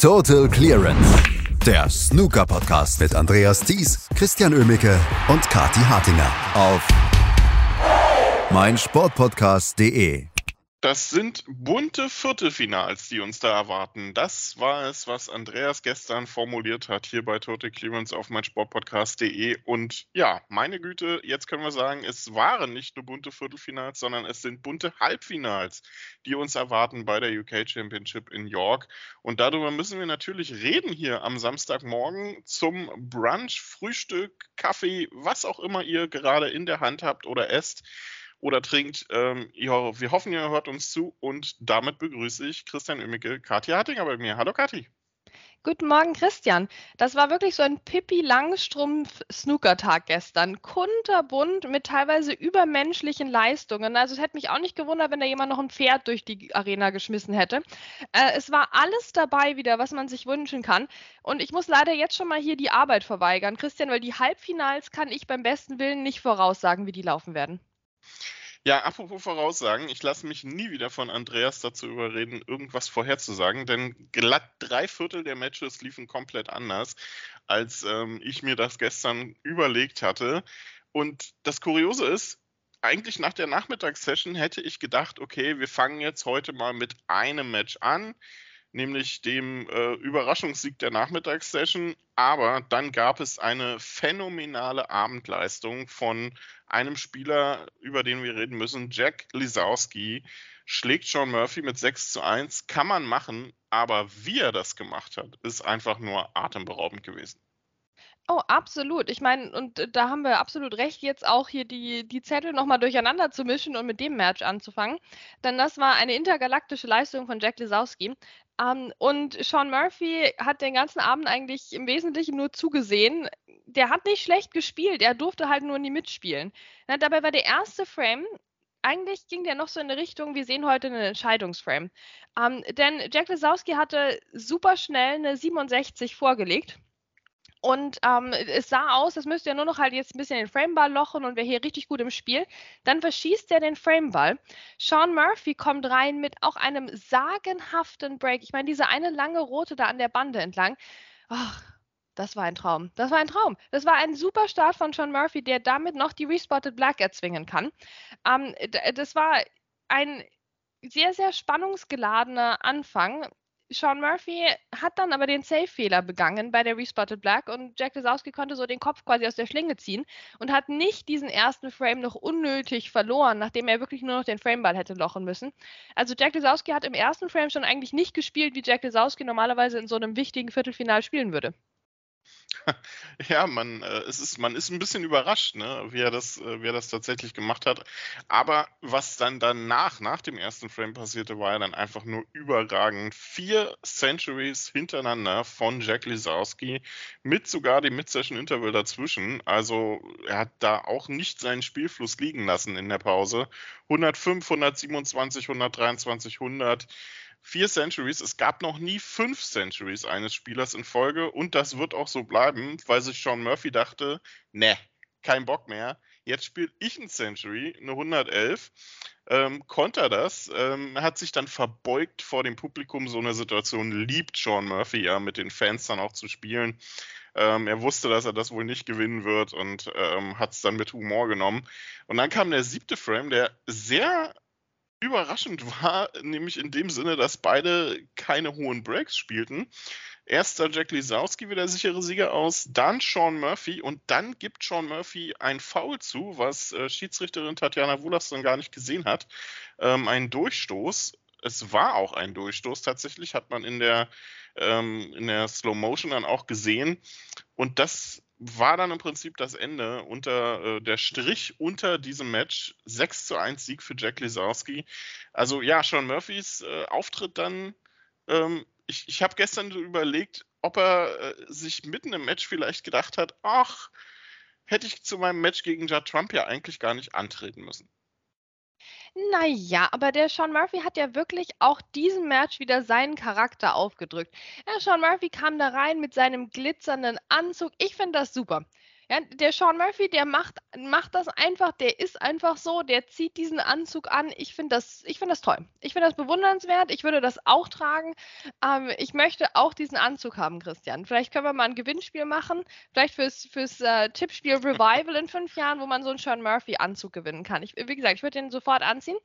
Total Clearance. Der Snooker-Podcast mit Andreas Thies, Christian Ömicke und Kati Hartinger auf meinsportpodcast.de. Das sind bunte Viertelfinals, die uns da erwarten. Das war es, was Andreas gestern formuliert hat hier bei Total Clearance auf meinsportpodcast.de. Und ja, meine Güte, jetzt können wir sagen, es waren nicht nur bunte Viertelfinals, sondern es sind bunte Halbfinals, die uns erwarten bei der UK Championship in York. Und darüber müssen wir natürlich reden hier am Samstagmorgen zum Brunch, Frühstück, Kaffee, was auch immer ihr gerade in der Hand habt oder esst oder trinkt. Ähm, wir hoffen, ihr hört uns zu und damit begrüße ich Christian Ömicke, Kathi Hartinger bei mir. Hallo Kathi. Guten Morgen, Christian. Das war wirklich so ein Pippi Langstrumpf Snookertag gestern. Kunterbunt mit teilweise übermenschlichen Leistungen. Also es hätte mich auch nicht gewundert, wenn da jemand noch ein Pferd durch die Arena geschmissen hätte. Äh, es war alles dabei wieder, was man sich wünschen kann. Und ich muss leider jetzt schon mal hier die Arbeit verweigern, Christian, weil die Halbfinals kann ich beim besten Willen nicht voraussagen, wie die laufen werden. Ja, apropos Voraussagen, ich lasse mich nie wieder von Andreas dazu überreden, irgendwas vorherzusagen, denn glatt drei Viertel der Matches liefen komplett anders, als ähm, ich mir das gestern überlegt hatte. Und das Kuriose ist, eigentlich nach der Nachmittagssession hätte ich gedacht, okay, wir fangen jetzt heute mal mit einem Match an nämlich dem äh, Überraschungssieg der Nachmittagssession. Aber dann gab es eine phänomenale Abendleistung von einem Spieler, über den wir reden müssen, Jack Lisowski. Schlägt Sean Murphy mit 6 zu 1. Kann man machen, aber wie er das gemacht hat, ist einfach nur atemberaubend gewesen. Oh, absolut. Ich meine, und da haben wir absolut recht, jetzt auch hier die, die Zettel nochmal durcheinander zu mischen und mit dem Match anzufangen. Denn das war eine intergalaktische Leistung von Jack Lisowski. Ähm, und Sean Murphy hat den ganzen Abend eigentlich im Wesentlichen nur zugesehen. Der hat nicht schlecht gespielt, er durfte halt nur nie mitspielen. Na, dabei war der erste Frame eigentlich ging der noch so in eine Richtung, wir sehen heute einen Entscheidungsframe. Ähm, denn Jack Lesowski hatte super schnell eine 67 vorgelegt. Und ähm, es sah aus, es müsste ja nur noch halt jetzt ein bisschen den Frameball lochen und wäre hier richtig gut im Spiel. Dann verschießt er den Frameball. Sean Murphy kommt rein mit auch einem sagenhaften Break. Ich meine, diese eine lange rote da an der Bande entlang. Ach, das war ein Traum. Das war ein Traum. Das war ein super Start von Sean Murphy, der damit noch die Respotted Black erzwingen kann. Ähm, das war ein sehr, sehr spannungsgeladener Anfang. Sean Murphy hat dann aber den Safe-Fehler begangen bei der Respotted Black und Jack Lesowski konnte so den Kopf quasi aus der Schlinge ziehen und hat nicht diesen ersten Frame noch unnötig verloren, nachdem er wirklich nur noch den Frameball hätte lochen müssen. Also Jack Lesowski hat im ersten Frame schon eigentlich nicht gespielt, wie Jack Lesowski normalerweise in so einem wichtigen Viertelfinal spielen würde. Ja, man, äh, es ist, man ist ein bisschen überrascht, ne, wie, er das, äh, wie er das tatsächlich gemacht hat. Aber was dann danach, nach dem ersten Frame passierte, war ja dann einfach nur überragend. Vier Centuries hintereinander von Jack Lisowski mit sogar dem Mid-Session-Interval dazwischen. Also er hat da auch nicht seinen Spielfluss liegen lassen in der Pause. 105, 127, 123, 100 vier Centuries. Es gab noch nie fünf Centuries eines Spielers in Folge und das wird auch so bleiben, weil sich Sean Murphy dachte, ne, kein Bock mehr. Jetzt spiele ich ein Century, eine 111. Ähm, konnte er das, ähm, hat sich dann verbeugt vor dem Publikum. So eine Situation liebt Sean Murphy ja, mit den Fans dann auch zu spielen. Ähm, er wusste, dass er das wohl nicht gewinnen wird und ähm, hat es dann mit Humor genommen. Und dann kam der siebte Frame, der sehr überraschend war, nämlich in dem Sinne, dass beide keine hohen Breaks spielten. Erster Jack Lisowski wie der sichere Sieger aus, dann Sean Murphy und dann gibt Sean Murphy ein Foul zu, was äh, Schiedsrichterin Tatjana Wulas dann gar nicht gesehen hat. Ähm, ein Durchstoß. Es war auch ein Durchstoß, tatsächlich hat man in der, ähm, in der Slow Motion dann auch gesehen. Und das war dann im Prinzip das Ende unter äh, der Strich unter diesem Match. 6 zu 1 Sieg für Jack Lisowski. Also ja, Sean Murphys äh, Auftritt dann. Ähm, ich ich habe gestern überlegt, ob er äh, sich mitten im Match vielleicht gedacht hat, ach, hätte ich zu meinem Match gegen Judd Trump ja eigentlich gar nicht antreten müssen. Naja, aber der Sean Murphy hat ja wirklich auch diesem Match wieder seinen Charakter aufgedrückt. Ja, Sean Murphy kam da rein mit seinem glitzernden Anzug. Ich finde das super. Ja, der Sean Murphy, der macht, macht das einfach, der ist einfach so, der zieht diesen Anzug an. Ich finde das, find das toll. Ich finde das bewundernswert. Ich würde das auch tragen. Ähm, ich möchte auch diesen Anzug haben, Christian. Vielleicht können wir mal ein Gewinnspiel machen. Vielleicht fürs, fürs äh, Tippspiel Revival in fünf Jahren, wo man so einen Sean Murphy-Anzug gewinnen kann. Ich, wie gesagt, ich würde den sofort anziehen.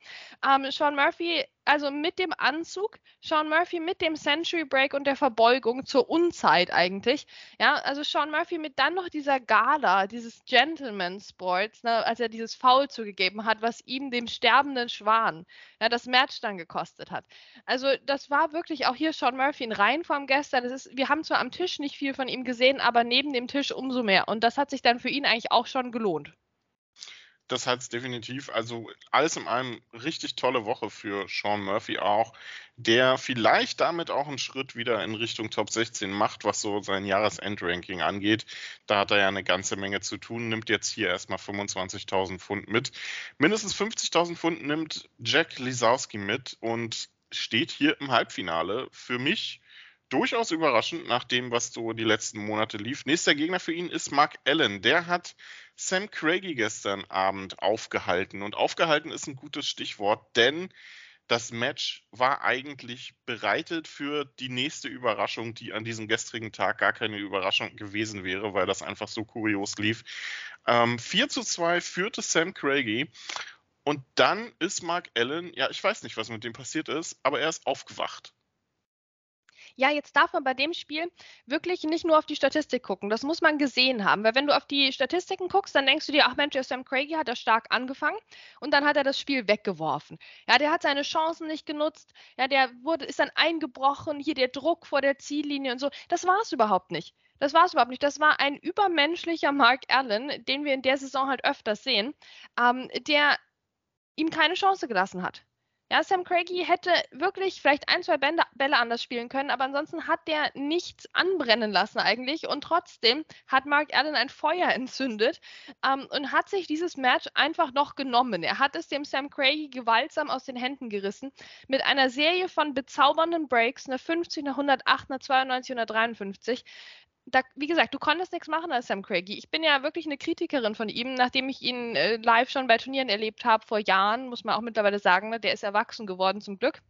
Ähm, Sean Murphy also mit dem Anzug, Sean Murphy mit dem Century Break und der Verbeugung zur Unzeit eigentlich. Ja, also Sean Murphy mit dann noch dieser Gala, dieses Gentleman Sports, ne, als er dieses Foul zugegeben hat, was ihm dem sterbenden Schwan ja, das Match dann gekostet hat. Also das war wirklich auch hier Sean Murphy in Reihenform gestern. Das ist, wir haben zwar am Tisch nicht viel von ihm gesehen, aber neben dem Tisch umso mehr. Und das hat sich dann für ihn eigentlich auch schon gelohnt das hat es definitiv. Also alles in allem richtig tolle Woche für Sean Murphy auch, der vielleicht damit auch einen Schritt wieder in Richtung Top 16 macht, was so sein Jahresendranking angeht. Da hat er ja eine ganze Menge zu tun, nimmt jetzt hier erstmal 25.000 Pfund mit. Mindestens 50.000 Pfund nimmt Jack Lisowski mit und steht hier im Halbfinale. Für mich durchaus überraschend nach dem, was so die letzten Monate lief. Nächster Gegner für ihn ist Mark Allen. Der hat Sam Craigie gestern Abend aufgehalten. Und aufgehalten ist ein gutes Stichwort, denn das Match war eigentlich bereitet für die nächste Überraschung, die an diesem gestrigen Tag gar keine Überraschung gewesen wäre, weil das einfach so kurios lief. Ähm, 4 zu 2 führte Sam Craigie. Und dann ist Mark Allen, ja, ich weiß nicht, was mit dem passiert ist, aber er ist aufgewacht. Ja, jetzt darf man bei dem Spiel wirklich nicht nur auf die Statistik gucken. Das muss man gesehen haben. Weil wenn du auf die Statistiken guckst, dann denkst du dir, ach Mensch, der Sam Craigie hat er stark angefangen und dann hat er das Spiel weggeworfen. Ja, der hat seine Chancen nicht genutzt. Ja, der wurde, ist dann eingebrochen. Hier der Druck vor der Ziellinie und so. Das war es überhaupt nicht. Das war es überhaupt nicht. Das war ein übermenschlicher Mark Allen, den wir in der Saison halt öfters sehen, ähm, der ihm keine Chance gelassen hat. Ja, Sam Craigie hätte wirklich vielleicht ein, zwei Bälle, Bälle anders spielen können, aber ansonsten hat der nichts anbrennen lassen eigentlich und trotzdem hat Mark Allen ein Feuer entzündet ähm, und hat sich dieses Match einfach noch genommen. Er hat es dem Sam Craigie gewaltsam aus den Händen gerissen mit einer Serie von bezaubernden Breaks, eine 50, eine 108, eine 92, eine 153 da, wie gesagt, du konntest nichts machen als Sam Craigie. Ich bin ja wirklich eine Kritikerin von ihm, nachdem ich ihn äh, live schon bei Turnieren erlebt habe vor Jahren, muss man auch mittlerweile sagen, ne, der ist erwachsen geworden zum Glück.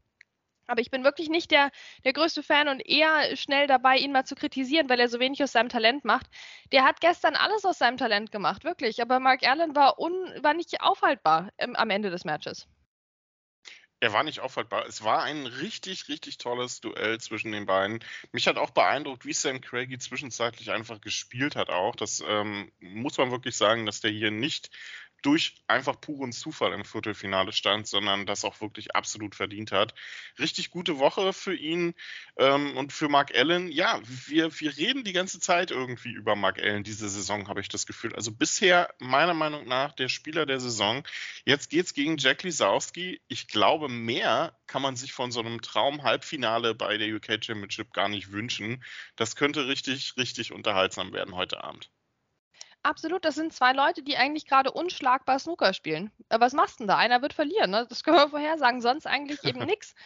Aber ich bin wirklich nicht der, der größte Fan und eher schnell dabei, ihn mal zu kritisieren, weil er so wenig aus seinem Talent macht. Der hat gestern alles aus seinem Talent gemacht, wirklich. Aber Mark Allen war, un, war nicht aufhaltbar ähm, am Ende des Matches. Er war nicht aufhaltbar. Es war ein richtig, richtig tolles Duell zwischen den beiden. Mich hat auch beeindruckt, wie Sam Craigie zwischenzeitlich einfach gespielt hat auch. Das ähm, muss man wirklich sagen, dass der hier nicht durch einfach puren Zufall im Viertelfinale stand, sondern das auch wirklich absolut verdient hat. Richtig gute Woche für ihn ähm, und für Mark Allen. Ja, wir, wir reden die ganze Zeit irgendwie über Mark Allen diese Saison, habe ich das Gefühl. Also bisher meiner Meinung nach der Spieler der Saison. Jetzt geht es gegen Jack Lisowski. Ich glaube, mehr kann man sich von so einem Traum-Halbfinale bei der UK Championship gar nicht wünschen. Das könnte richtig, richtig unterhaltsam werden heute Abend. Absolut, das sind zwei Leute, die eigentlich gerade unschlagbar Snooker spielen. Äh, was machst du denn da? Einer wird verlieren, ne? das können wir vorhersagen, sonst eigentlich eben nichts.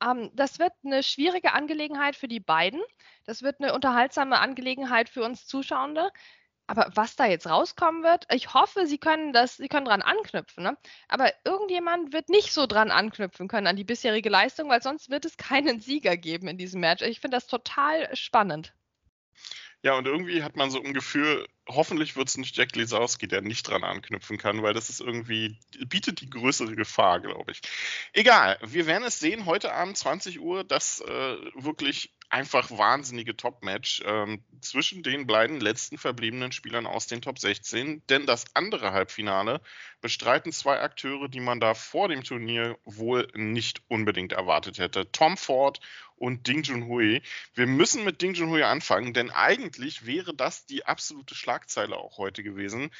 Ähm, das wird eine schwierige Angelegenheit für die beiden. Das wird eine unterhaltsame Angelegenheit für uns Zuschauende. Aber was da jetzt rauskommen wird, ich hoffe, sie können das, sie können dran anknüpfen. Ne? Aber irgendjemand wird nicht so dran anknüpfen können an die bisherige Leistung, weil sonst wird es keinen Sieger geben in diesem Match. Ich finde das total spannend. Ja, und irgendwie hat man so ein Gefühl, hoffentlich wird es nicht Jack Lesowski, der nicht dran anknüpfen kann, weil das ist irgendwie, bietet die größere Gefahr, glaube ich. Egal, wir werden es sehen, heute Abend 20 Uhr, das äh, wirklich einfach wahnsinnige Top-Match ähm, zwischen den beiden letzten verbliebenen Spielern aus den Top 16. Denn das andere Halbfinale bestreiten zwei Akteure, die man da vor dem Turnier wohl nicht unbedingt erwartet hätte. Tom Ford und Ding Junhui. Wir müssen mit Ding Junhui anfangen, denn eigentlich wäre das die absolute Schlagzeile auch heute gewesen.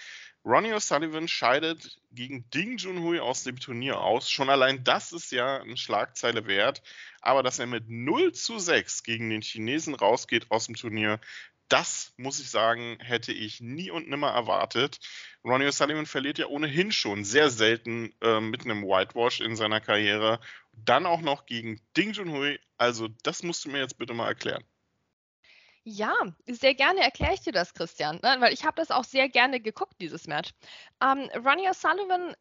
Ronnie O'Sullivan scheidet gegen Ding Junhui aus dem Turnier aus. Schon allein das ist ja eine Schlagzeile wert. Aber dass er mit 0 zu 6 gegen den Chinesen rausgeht aus dem Turnier, das muss ich sagen, hätte ich nie und nimmer erwartet. Ronnie O'Sullivan verliert ja ohnehin schon sehr selten äh, mit einem Whitewash in seiner Karriere. Dann auch noch gegen Ding Junhui. Also, das musst du mir jetzt bitte mal erklären. Ja, sehr gerne erkläre ich dir das, Christian, ne? weil ich habe das auch sehr gerne geguckt, dieses Match. Ähm, Ronnie O'Sullivan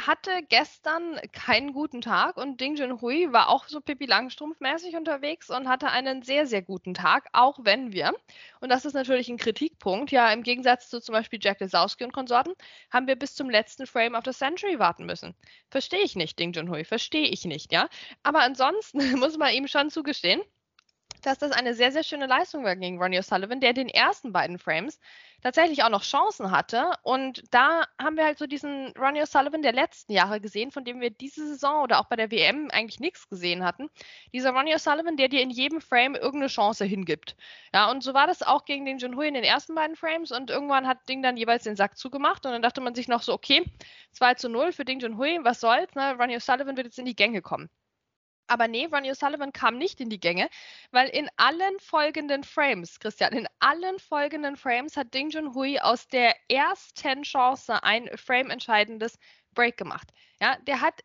hatte gestern keinen guten Tag und Ding Junhui war auch so Pippi Langstrumpf-mäßig unterwegs und hatte einen sehr, sehr guten Tag, auch wenn wir, und das ist natürlich ein Kritikpunkt, ja, im Gegensatz zu zum Beispiel Jack Lesowski und Konsorten, haben wir bis zum letzten Frame of the Century warten müssen. Verstehe ich nicht, Ding Junhui, verstehe ich nicht, ja. Aber ansonsten muss man ihm schon zugestehen, dass das eine sehr, sehr schöne Leistung war gegen Ronnie O'Sullivan, der den ersten beiden Frames tatsächlich auch noch Chancen hatte. Und da haben wir halt so diesen Ronnie O'Sullivan der letzten Jahre gesehen, von dem wir diese Saison oder auch bei der WM eigentlich nichts gesehen hatten. Dieser Ronnie O'Sullivan, der dir in jedem Frame irgendeine Chance hingibt. Ja, und so war das auch gegen den Junhui in den ersten beiden Frames und irgendwann hat Ding dann jeweils den Sack zugemacht und dann dachte man sich noch so, okay, 2 zu 0 für Ding Junhui, was soll's, ne? Ronnie O'Sullivan wird jetzt in die Gänge kommen. Aber nee, Ronnie O'Sullivan kam nicht in die Gänge, weil in allen folgenden Frames, Christian, in allen folgenden Frames hat Ding Junhui aus der ersten Chance ein frameentscheidendes Break gemacht. Ja, der hat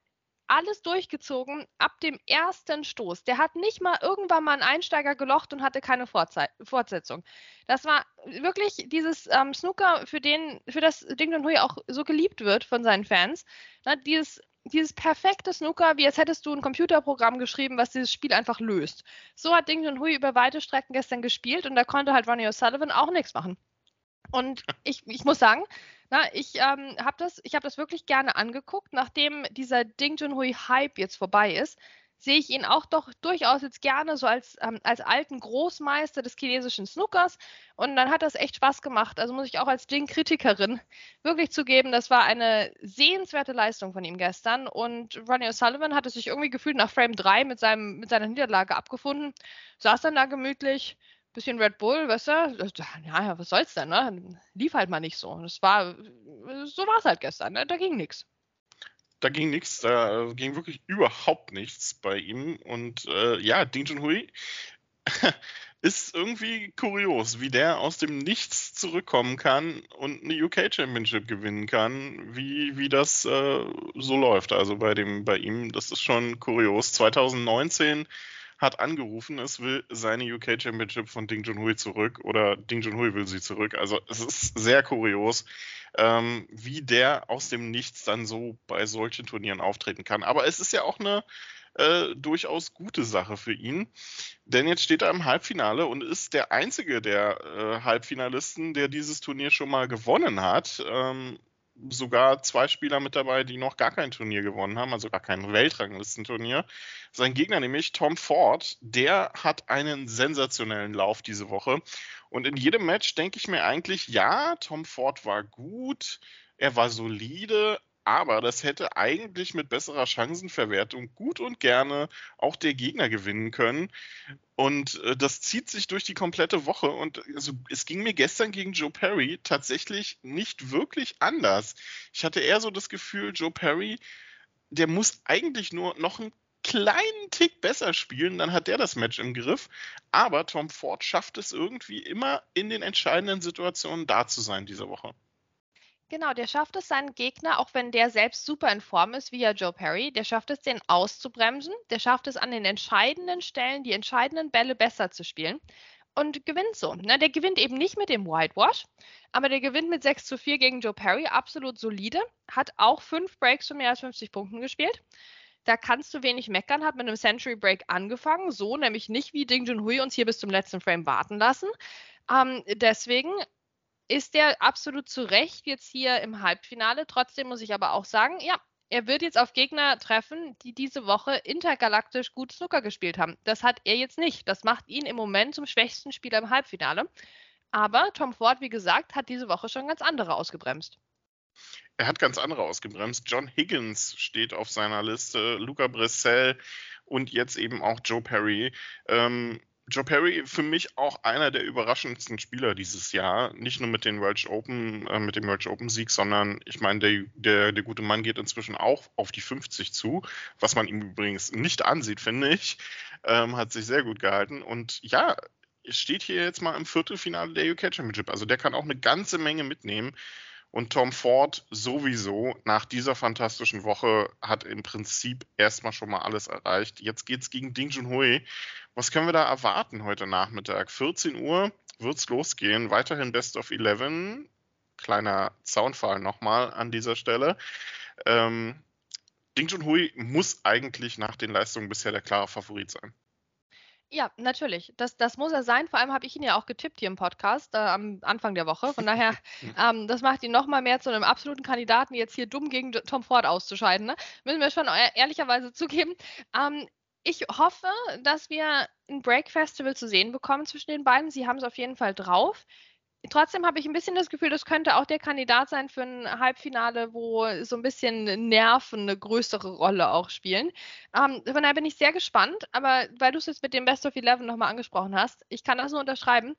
alles durchgezogen ab dem ersten Stoß. Der hat nicht mal irgendwann mal einen Einsteiger gelocht und hatte keine Fortzei Fortsetzung. Das war wirklich dieses ähm, Snooker, für den, für das Ding Junhui auch so geliebt wird von seinen Fans. Ne, dieses dieses perfekte Snooker, wie als hättest du ein Computerprogramm geschrieben, was dieses Spiel einfach löst. So hat Ding Junhui über weite Strecken gestern gespielt und da konnte halt Ronnie O'Sullivan auch nichts machen. Und ich, ich muss sagen, na, ich ähm, habe das, hab das wirklich gerne angeguckt, nachdem dieser Ding Junhui Hype jetzt vorbei ist sehe ich ihn auch doch durchaus jetzt gerne so als, ähm, als alten Großmeister des chinesischen Snookers. Und dann hat das echt Spaß gemacht. Also muss ich auch als Ding-Kritikerin wirklich zugeben, das war eine sehenswerte Leistung von ihm gestern. Und Ronnie O'Sullivan hatte sich irgendwie gefühlt nach Frame 3 mit, seinem, mit seiner Niederlage abgefunden, saß dann da gemütlich, bisschen Red Bull, weißt du? Ja, was soll's denn, ne? Lief halt mal nicht so. Das war, so war es halt gestern, ne? Da ging nichts da ging nichts, da ging wirklich überhaupt nichts bei ihm. Und äh, ja, Ding Junhui ist irgendwie kurios, wie der aus dem Nichts zurückkommen kann und eine UK Championship gewinnen kann, wie, wie das äh, so läuft. Also bei dem, bei ihm, das ist schon kurios. 2019 hat angerufen, es will seine UK Championship von Ding Junhui zurück oder Ding Junhui will sie zurück. Also es ist sehr kurios ähm, wie der aus dem Nichts dann so bei solchen Turnieren auftreten kann. Aber es ist ja auch eine äh, durchaus gute Sache für ihn, denn jetzt steht er im Halbfinale und ist der einzige der äh, Halbfinalisten, der dieses Turnier schon mal gewonnen hat. Ähm, sogar zwei Spieler mit dabei, die noch gar kein Turnier gewonnen haben, also gar kein Weltranglistenturnier. Sein Gegner nämlich Tom Ford, der hat einen sensationellen Lauf diese Woche. Und in jedem Match denke ich mir eigentlich, ja, Tom Ford war gut, er war solide, aber das hätte eigentlich mit besserer Chancenverwertung gut und gerne auch der Gegner gewinnen können. Und äh, das zieht sich durch die komplette Woche. Und also, es ging mir gestern gegen Joe Perry tatsächlich nicht wirklich anders. Ich hatte eher so das Gefühl, Joe Perry, der muss eigentlich nur noch einen kleinen Tick besser spielen, dann hat der das Match im Griff. Aber Tom Ford schafft es irgendwie immer in den entscheidenden Situationen da zu sein diese Woche. Genau, der schafft es seinen Gegner, auch wenn der selbst super in Form ist, wie ja Joe Perry, der schafft es, den auszubremsen. Der schafft es an den entscheidenden Stellen, die entscheidenden Bälle besser zu spielen und gewinnt so. Ne? Der gewinnt eben nicht mit dem Whitewash, aber der gewinnt mit 6 zu 4 gegen Joe Perry, absolut solide, hat auch fünf Breaks von mehr als 50 Punkten gespielt. Da kannst du wenig meckern, hat mit einem Century Break angefangen, so nämlich nicht wie Ding Junhui uns hier bis zum letzten Frame warten lassen. Ähm, deswegen ist er absolut zu Recht jetzt hier im Halbfinale. Trotzdem muss ich aber auch sagen, ja, er wird jetzt auf Gegner treffen, die diese Woche intergalaktisch gut Snooker gespielt haben. Das hat er jetzt nicht. Das macht ihn im Moment zum schwächsten Spieler im Halbfinale. Aber Tom Ford, wie gesagt, hat diese Woche schon ganz andere ausgebremst. Er hat ganz andere ausgebremst. John Higgins steht auf seiner Liste, Luca Bressel und jetzt eben auch Joe Perry. Ähm, Joe Perry für mich auch einer der überraschendsten Spieler dieses Jahr. Nicht nur mit den Welsh Open, äh, mit dem Welsh Open Sieg, sondern ich meine, der, der, der gute Mann geht inzwischen auch auf die 50 zu, was man ihm übrigens nicht ansieht, finde ich. Ähm, hat sich sehr gut gehalten. Und ja, steht hier jetzt mal im Viertelfinale der UK Championship. Also der kann auch eine ganze Menge mitnehmen. Und Tom Ford sowieso nach dieser fantastischen Woche hat im Prinzip erstmal schon mal alles erreicht. Jetzt geht es gegen Ding Junhui. Was können wir da erwarten heute Nachmittag? 14 Uhr wird es losgehen. Weiterhin Best of 11. Kleiner Zaunfall nochmal an dieser Stelle. Ähm, Ding Junhui muss eigentlich nach den Leistungen bisher der klare Favorit sein. Ja, natürlich. Das, das muss er sein. Vor allem habe ich ihn ja auch getippt hier im Podcast äh, am Anfang der Woche. Von daher, ähm, das macht ihn noch mal mehr zu einem absoluten Kandidaten, jetzt hier dumm gegen Tom Ford auszuscheiden. Ne? Müssen wir schon ehrlicherweise zugeben. Ähm, ich hoffe, dass wir ein Break Festival zu sehen bekommen zwischen den beiden. Sie haben es auf jeden Fall drauf. Trotzdem habe ich ein bisschen das Gefühl, das könnte auch der Kandidat sein für ein Halbfinale, wo so ein bisschen Nerven eine größere Rolle auch spielen. Ähm, von daher bin ich sehr gespannt, aber weil du es jetzt mit dem Best of Eleven nochmal angesprochen hast, ich kann das nur unterschreiben.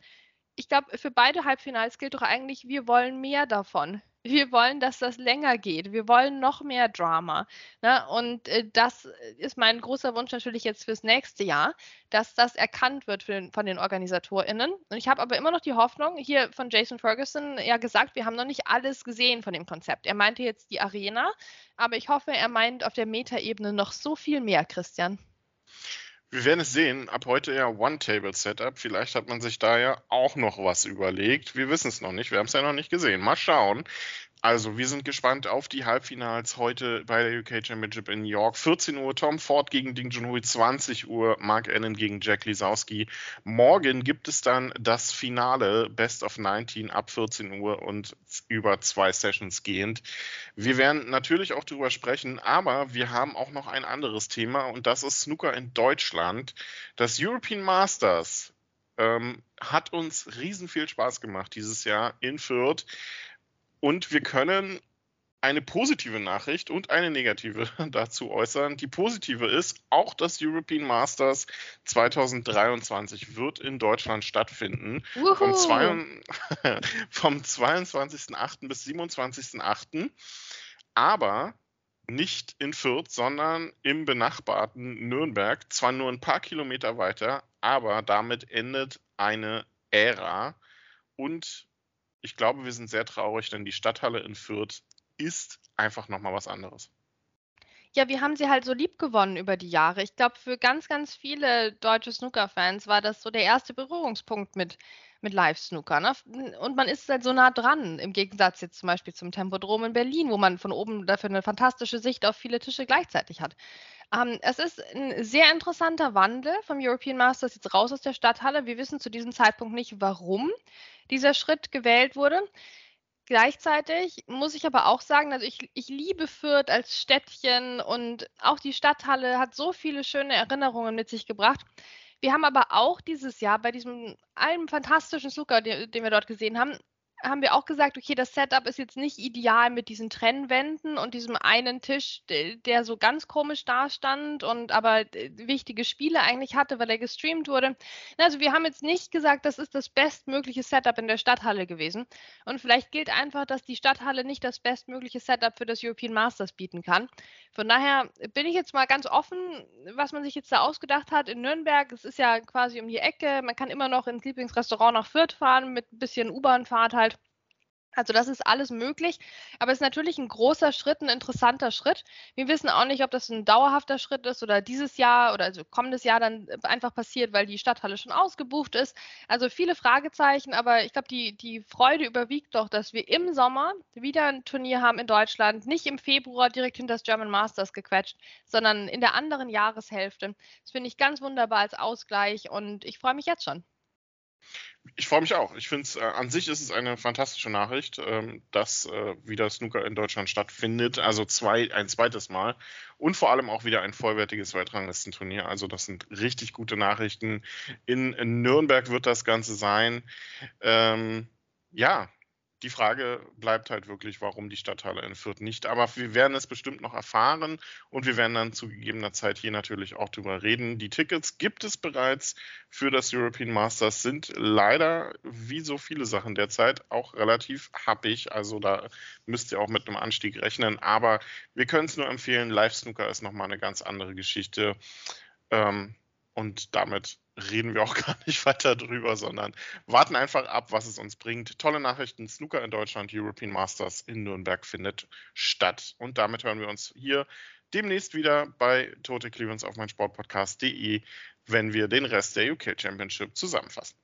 Ich glaube, für beide Halbfinals gilt doch eigentlich, wir wollen mehr davon wir wollen, dass das länger geht. Wir wollen noch mehr Drama. Ne? Und äh, das ist mein großer Wunsch natürlich jetzt fürs nächste Jahr, dass das erkannt wird den, von den OrganisatorInnen. Und ich habe aber immer noch die Hoffnung, hier von Jason Ferguson ja gesagt, wir haben noch nicht alles gesehen von dem Konzept. Er meinte jetzt die Arena, aber ich hoffe, er meint auf der Metaebene noch so viel mehr, Christian. Wir werden es sehen. Ab heute ja One-Table-Setup. Vielleicht hat man sich da ja auch noch was überlegt. Wir wissen es noch nicht. Wir haben es ja noch nicht gesehen. Mal schauen. Also, wir sind gespannt auf die Halbfinals heute bei der UK Championship in New York. 14 Uhr Tom Ford gegen Ding Junhui, 20 Uhr Mark Allen gegen Jack Lisowski. Morgen gibt es dann das Finale Best of 19 ab 14 Uhr und über zwei Sessions gehend. Wir werden natürlich auch darüber sprechen, aber wir haben auch noch ein anderes Thema und das ist Snooker in Deutschland. Das European Masters ähm, hat uns riesen viel Spaß gemacht dieses Jahr in Fürth. Und wir können eine positive Nachricht und eine negative dazu äußern. Die positive ist, auch das European Masters 2023 wird in Deutschland stattfinden. Vom, vom 22.08. bis 27.08. Aber nicht in Fürth, sondern im benachbarten Nürnberg. Zwar nur ein paar Kilometer weiter, aber damit endet eine Ära. Und ich glaube, wir sind sehr traurig, denn die Stadthalle in Fürth ist einfach nochmal was anderes. Ja, wir haben sie halt so lieb gewonnen über die Jahre. Ich glaube, für ganz, ganz viele deutsche Snooker-Fans war das so der erste Berührungspunkt mit, mit Live-Snooker. Ne? Und man ist halt so nah dran, im Gegensatz jetzt zum Beispiel zum Tempodrom in Berlin, wo man von oben dafür eine fantastische Sicht auf viele Tische gleichzeitig hat. Ähm, es ist ein sehr interessanter Wandel vom European Masters jetzt raus aus der Stadthalle. Wir wissen zu diesem Zeitpunkt nicht, warum dieser Schritt gewählt wurde. Gleichzeitig muss ich aber auch sagen, also ich, ich liebe Fürth als Städtchen und auch die Stadthalle hat so viele schöne Erinnerungen mit sich gebracht. Wir haben aber auch dieses Jahr bei diesem einem fantastischen Zucker, den, den wir dort gesehen haben, haben wir auch gesagt, okay, das Setup ist jetzt nicht ideal mit diesen Trennwänden und diesem einen Tisch, der so ganz komisch dastand und aber wichtige Spiele eigentlich hatte, weil er gestreamt wurde. Also wir haben jetzt nicht gesagt, das ist das bestmögliche Setup in der Stadthalle gewesen. Und vielleicht gilt einfach, dass die Stadthalle nicht das bestmögliche Setup für das European Masters bieten kann. Von daher bin ich jetzt mal ganz offen, was man sich jetzt da ausgedacht hat in Nürnberg. Es ist ja quasi um die Ecke. Man kann immer noch ins Lieblingsrestaurant nach Fürth fahren mit ein bisschen U-Bahn-Fahrt halt. Also das ist alles möglich, aber es ist natürlich ein großer Schritt, ein interessanter Schritt. Wir wissen auch nicht, ob das ein dauerhafter Schritt ist oder dieses Jahr oder also kommendes Jahr dann einfach passiert, weil die Stadthalle schon ausgebucht ist. Also viele Fragezeichen, aber ich glaube, die, die Freude überwiegt doch, dass wir im Sommer wieder ein Turnier haben in Deutschland, nicht im Februar direkt hinter das German Masters gequetscht, sondern in der anderen Jahreshälfte. Das finde ich ganz wunderbar als Ausgleich und ich freue mich jetzt schon. Ich freue mich auch. Ich finde es, äh, an sich ist es eine fantastische Nachricht, ähm, dass äh, wieder Snooker in Deutschland stattfindet. Also zwei, ein zweites Mal. Und vor allem auch wieder ein vollwertiges Weltranglistenturnier. Also das sind richtig gute Nachrichten. In, in Nürnberg wird das Ganze sein. Ähm, ja, die Frage bleibt halt wirklich, warum die Stadthalle in Fürth nicht. Aber wir werden es bestimmt noch erfahren und wir werden dann zu gegebener Zeit hier natürlich auch drüber reden. Die Tickets gibt es bereits für das European Masters, sind leider, wie so viele Sachen derzeit, auch relativ happig. Also da müsst ihr auch mit einem Anstieg rechnen. Aber wir können es nur empfehlen, Live Snooker ist nochmal eine ganz andere Geschichte. Ähm, und damit reden wir auch gar nicht weiter drüber, sondern warten einfach ab, was es uns bringt. Tolle Nachrichten, Snooker in Deutschland, European Masters in Nürnberg findet statt. Und damit hören wir uns hier demnächst wieder bei Tote Clearance auf mein Sportpodcast.de, wenn wir den Rest der UK Championship zusammenfassen.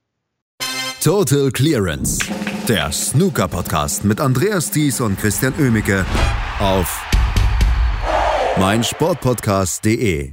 Total Clearance, der Snooker-Podcast mit Andreas Thies und Christian Oemicke auf meinsportpodcast.de.